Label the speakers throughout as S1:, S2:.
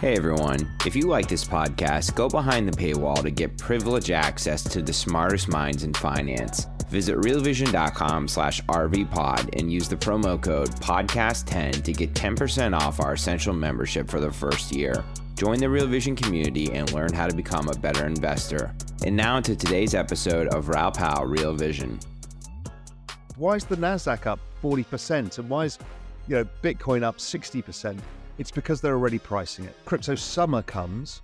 S1: Hey everyone, if you like this podcast, go behind the paywall to get privileged access to the smartest minds in finance. Visit realvision.com slash rvpod and use the promo code podcast10 to get 10% off our essential membership for the first year. Join the Real Vision community and learn how to become a better investor. And now into today's episode of Raoul Pal Real Vision.
S2: Why is the Nasdaq up 40% and why is you know Bitcoin up 60%? It's because they're already pricing it. Crypto summer comes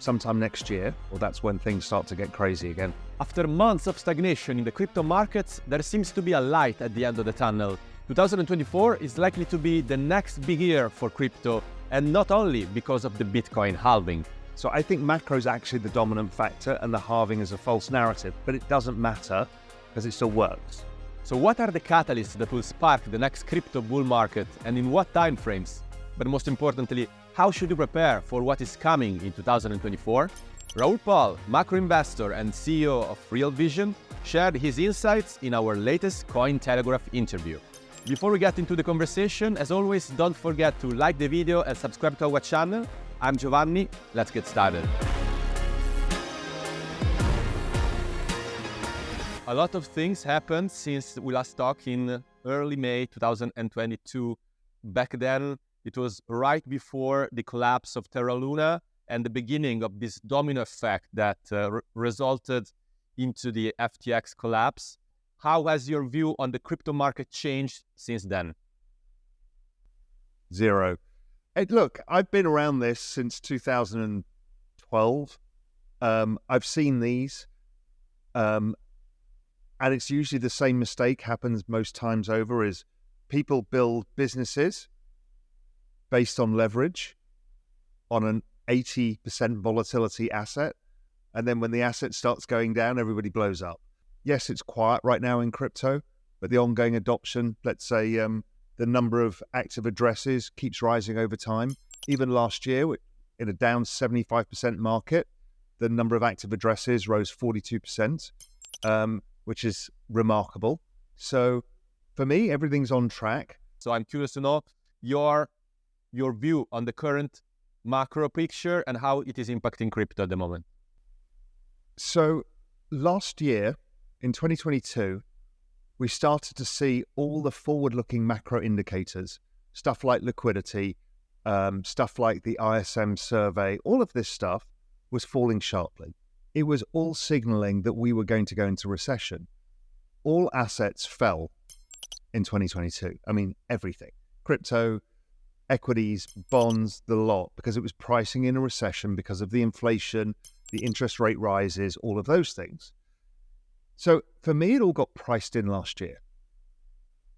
S2: sometime next year, or that's when things start to get crazy again.
S3: After months of stagnation in the crypto markets, there seems to be a light at the end of the tunnel. 2024 is likely to be the next big year for crypto, and not only because of the Bitcoin halving.
S2: So I think macro is actually the dominant factor and the halving is a false narrative, but it doesn't matter because it still works.
S3: So what are the catalysts that will spark the next crypto bull market and in what time frames? But most importantly, how should you prepare for what is coming in 2024? Raoul Pal, macro investor and CEO of Real Vision, shared his insights in our latest Cointelegraph interview. Before we get into the conversation, as always, don't forget to like the video and subscribe to our channel. I'm Giovanni, let's get started. A lot of things happened since we last talked in early May 2022. Back then, it was right before the collapse of Terra Luna and the beginning of this domino effect that uh, re- resulted into the FTX collapse. How has your view on the crypto market changed since then?
S2: Zero. Hey, look, I've been around this since 2012. Um, I've seen these. Um, and it's usually the same mistake happens most times over is people build businesses based on leverage on an 80% volatility asset. And then when the asset starts going down, everybody blows up. Yes, it's quiet right now in crypto, but the ongoing adoption, let's say um, the number of active addresses keeps rising over time. Even last year, in a down 75% market, the number of active addresses rose 42%, um, which is remarkable. So for me, everything's on track.
S3: So I'm curious to know your your view on the current macro picture and how it is impacting crypto at the moment.
S2: So, last year in 2022, we started to see all the forward looking macro indicators, stuff like liquidity, um, stuff like the ISM survey, all of this stuff was falling sharply. It was all signaling that we were going to go into recession. All assets fell in 2022. I mean, everything crypto, equities, bonds, the lot, because it was pricing in a recession because of the inflation, the interest rate rises, all of those things. So for me, it all got priced in last year.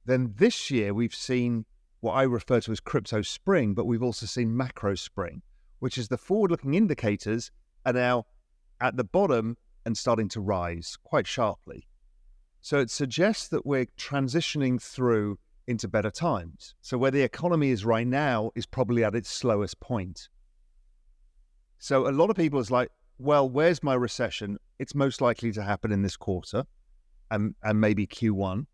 S2: Then this year, we've seen what I refer to as crypto spring, but we've also seen macro spring, which is the forward looking indicators are now at the bottom and starting to rise quite sharply. So it suggests that we're transitioning through into better times. So where the economy is right now is probably at its slowest point. So a lot of people is like, well, where's my recession? It's most likely to happen in this quarter and, and maybe Q1.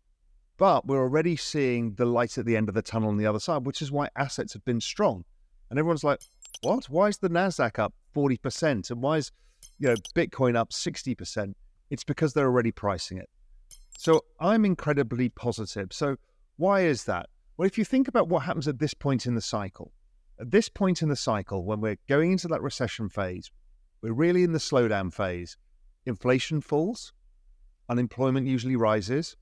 S2: But we're already seeing the light at the end of the tunnel on the other side, which is why assets have been strong. And everyone's like, what? Why is the NASDAQ up 40%? And why is you know Bitcoin up 60%? It's because they're already pricing it. So I'm incredibly positive. So why is that? Well, if you think about what happens at this point in the cycle, at this point in the cycle, when we're going into that recession phase, we're really in the slowdown phase. Inflation falls, unemployment usually rises,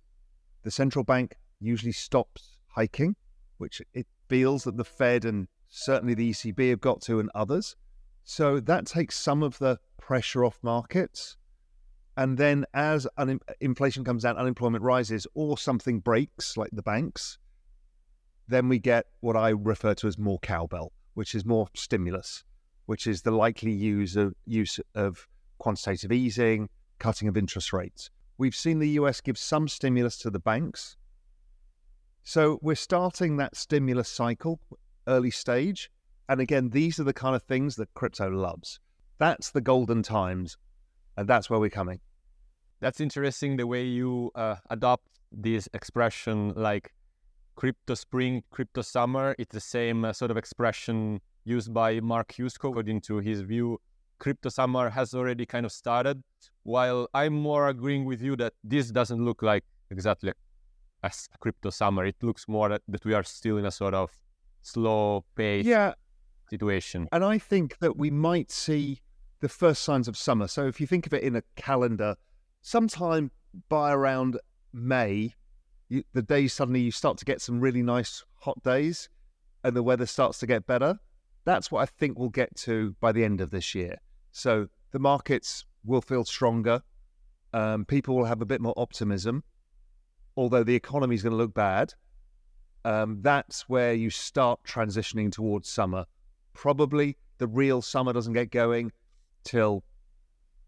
S2: the central bank usually stops hiking, which it feels that the Fed and certainly the ECB have got to, and others. So that takes some of the pressure off markets. And then as un- inflation comes down, unemployment rises, or something breaks, like the banks, then we get what I refer to as more cowbell, which is more stimulus, which is the likely use of use of quantitative easing, cutting of interest rates. We've seen the US give some stimulus to the banks. So we're starting that stimulus cycle early stage. And again, these are the kind of things that crypto loves. That's the golden times. And that's where we're coming.
S3: That's interesting the way you uh, adopt this expression like crypto spring, crypto summer. It's the same uh, sort of expression used by Mark Yusko, according to his view. Crypto summer has already kind of started, while I'm more agreeing with you that this doesn't look like exactly a crypto summer. It looks more that, that we are still in a sort of slow pace
S2: yeah.
S3: situation.
S2: And I think that we might see the first signs of summer. So if you think of it in a calendar, sometime by around May, you, the days suddenly you start to get some really nice hot days and the weather starts to get better. That's what I think we'll get to by the end of this year. So the markets will feel stronger. Um, people will have a bit more optimism, although the economy is going to look bad. Um, that's where you start transitioning towards summer. Probably the real summer doesn't get going till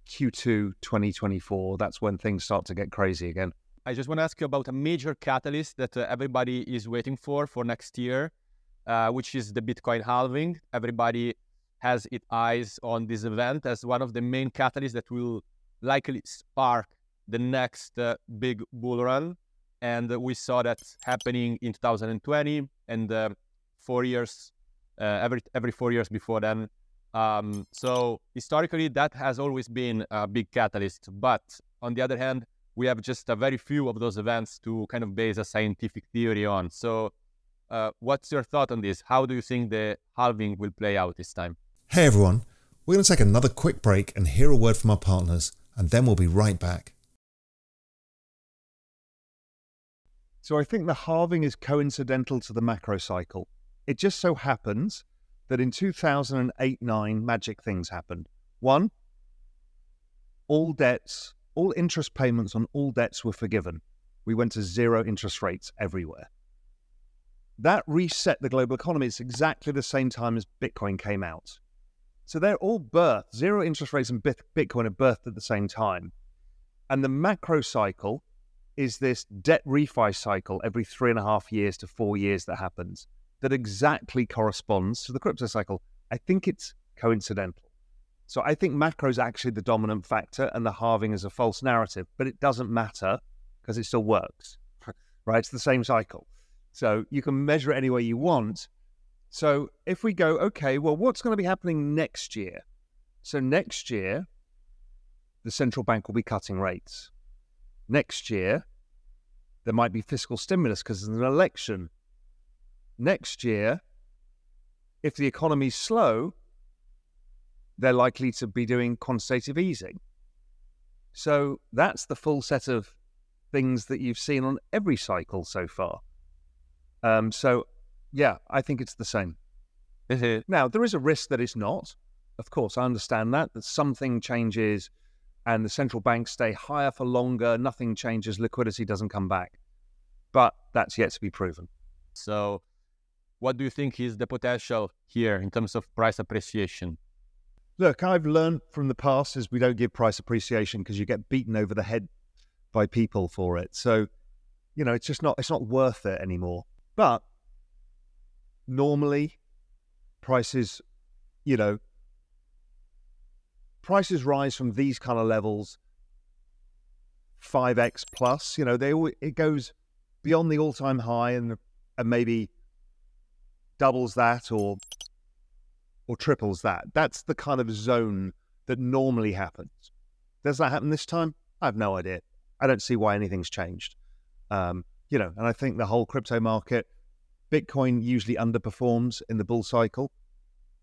S2: Q2 2024. That's when things start to get crazy again.
S3: I just want to ask you about a major catalyst that uh, everybody is waiting for for next year, uh, which is the Bitcoin halving. Everybody has its eyes on this event as one of the main catalysts that will likely spark the next uh, big bull run. And we saw that happening in 2020 and uh, four years, uh, every every four years before then. Um, so historically, that has always been a big catalyst. But on the other hand, we have just a very few of those events to kind of base a scientific theory on. So, uh, what's your thought on this? How do you think the halving will play out this time?
S4: Hey everyone, we're going to take another quick break and hear a word from our partners, and then we'll be right back.
S2: So, I think the halving is coincidental to the macro cycle. It just so happens that in 2008 9, magic things happened. One, all debts all interest payments on all debts were forgiven. We went to zero interest rates everywhere. That reset the global economy. It's exactly the same time as Bitcoin came out. So they're all birthed. Zero interest rates and Bitcoin are birthed at the same time. And the macro cycle is this debt refi cycle every three and a half years to four years that happens that exactly corresponds to the crypto cycle. I think it's coincidental. So I think macro is actually the dominant factor and the halving is a false narrative, but it doesn't matter because it still works, right? It's the same cycle. So you can measure it any way you want. So if we go, okay, well, what's going to be happening next year? So next year, the central bank will be cutting rates. Next year, there might be fiscal stimulus because there's an election. Next year, if the economy's slow, they're likely to be doing quantitative easing. So that's the full set of things that you've seen on every cycle so far. Um, so, yeah, I think it's the same. now, there is a risk that it's not. Of course, I understand that, that something changes and the central banks stay higher for longer, nothing changes, liquidity doesn't come back. But that's yet to be proven.
S3: So, what do you think is the potential here in terms of price appreciation?
S2: Look, I've learned from the past is we don't give price appreciation because you get beaten over the head by people for it. So, you know, it's just not it's not worth it anymore. But normally prices, you know, prices rise from these kind of levels 5x plus, you know, they it goes beyond the all-time high and and maybe doubles that or or triples that. That's the kind of zone that normally happens. Does that happen this time? I have no idea. I don't see why anything's changed. Um, you know, and I think the whole crypto market, Bitcoin usually underperforms in the bull cycle.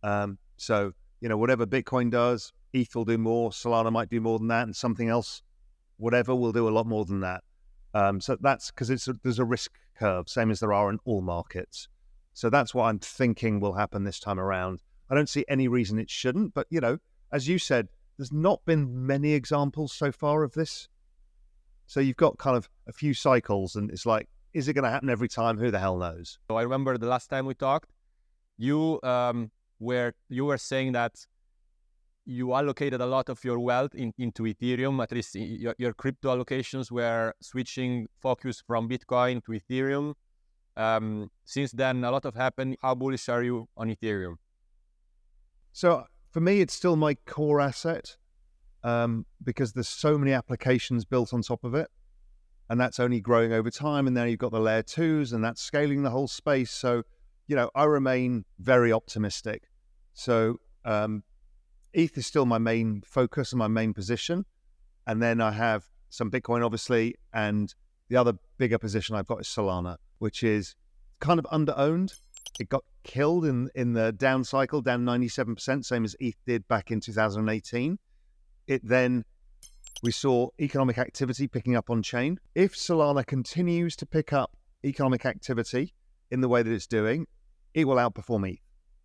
S2: Um, so, you know, whatever Bitcoin does, ETH will do more, Solana might do more than that, and something else, whatever, will do a lot more than that. Um, so that's because there's a risk curve, same as there are in all markets. So that's what I'm thinking will happen this time around. I don't see any reason it shouldn't. But, you know, as you said, there's not been many examples so far of this. So you've got kind of a few cycles, and it's like, Is it going to happen every time? Who the hell knows?
S3: So I remember the last time we talked, you um, were you were saying that you allocated a lot of your wealth in, into Ethereum. At least your, your, crypto allocations were switching focus from Bitcoin to Ethereum. Um, since then, a lot of happened. How bullish are you on Ethereum?
S2: So for me, it's still my core asset um, because there's so many applications built on top of it, and that's only growing over time. And then you've got the layer twos, and that's scaling the whole space. So, you know, I remain very optimistic. So um, ETH is still my main focus and my main position. And then I have some Bitcoin, obviously, and the other bigger position I've got is Solana, which is kind of under owned. It got killed in, in the down cycle, down 97%, same as ETH did back in 2018. It then, we saw economic activity picking up on chain. If Solana continues to pick up economic activity in the way that it's doing, it will outperform ETH.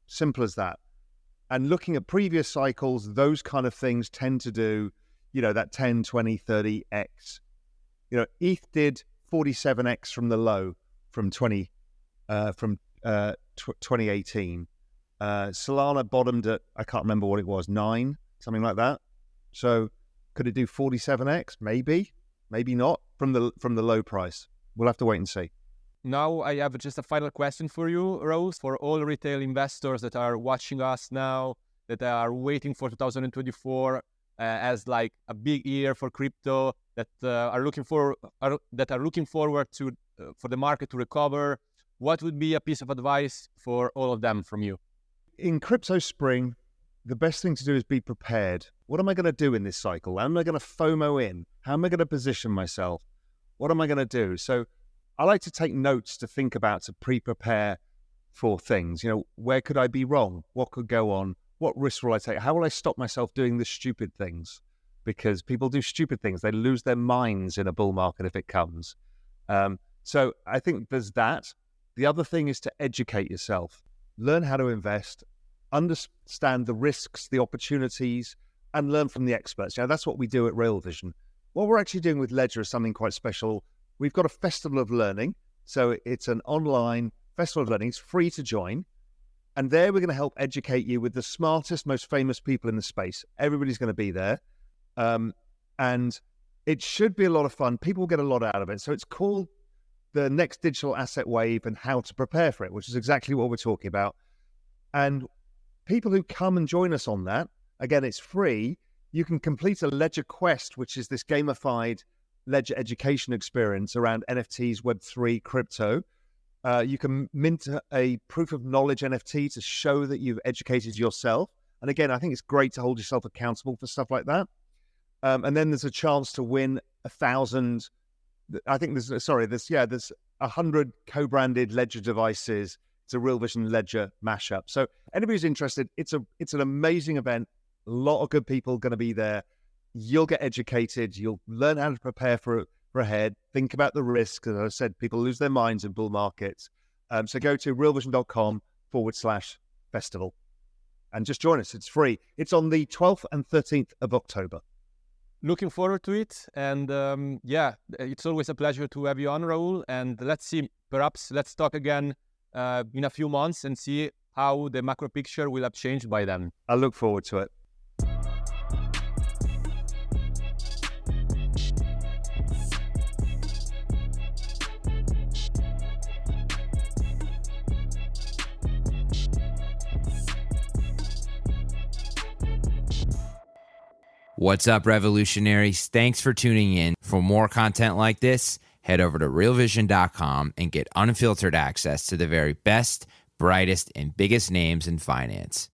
S2: Simple as that. And looking at previous cycles, those kind of things tend to do, you know, that 10, 20, 30x. You know, ETH did 47x from the low from 20, uh, from uh, t- 2018. Uh, Solana bottomed at, I can't remember what it was, nine, something like that. So could it do 47x? Maybe, maybe not from the from the low price. We'll have to wait and see.
S3: Now, I have just a final question for you, Rose, for all retail investors that are watching us now, that are waiting for 2024 uh, as like a big year for crypto, that uh, are looking for are, that are looking forward to for the market to recover. What would be a piece of advice for all of them from you?
S2: In crypto spring, the best thing to do is be prepared. What am I going to do in this cycle? How am I going to FOMO in? How am I going to position myself? What am I going to do? So I like to take notes to think about to pre-prepare for things. You know, where could I be wrong? What could go on? What risks will I take? How will I stop myself doing the stupid things? Because people do stupid things; they lose their minds in a bull market if it comes. Um, so I think there's that. The other thing is to educate yourself, learn how to invest, understand the risks, the opportunities, and learn from the experts. Know, that's what we do at Real Vision. What we're actually doing with Ledger is something quite special we've got a festival of learning. So it's an online festival of learning. It's free to join. And there we're going to help educate you with the smartest, most famous people in the space. Everybody's going to be there. Um, and it should be a lot of fun. People get a lot out of it. So it's called the next digital asset wave and how to prepare for it, which is exactly what we're talking about. And people who come and join us on that, again, it's free. You can complete a Ledger Quest, which is this gamified Ledger education experience around NFTs, Web3, crypto. Uh, you can mint a proof of knowledge NFT to show that you've educated yourself. And again, I think it's great to hold yourself accountable for stuff like that. Um, and then there's a chance to win a thousand. I think there's sorry, there's yeah, there's a hundred co-branded Ledger devices. It's a Real Vision Ledger mashup. So anybody who's interested, it's a it's an amazing event. A lot of good people going to be there you'll get educated, you'll learn how to prepare for for ahead, think about the risks. As I said, people lose their minds in bull markets. Um, so go to realvision.com forward slash festival and just join us. It's free. It's on the 12th and 13th of October.
S3: Looking forward to it. And um, yeah, it's always a pleasure to have you on, Raoul. And let's see, perhaps let's talk again uh, in a few months and see how the macro picture will have changed by then.
S2: I look forward to it.
S1: What's up, revolutionaries? Thanks for tuning in. For more content like this, head over to realvision.com and get unfiltered access to the very best, brightest, and biggest names in finance.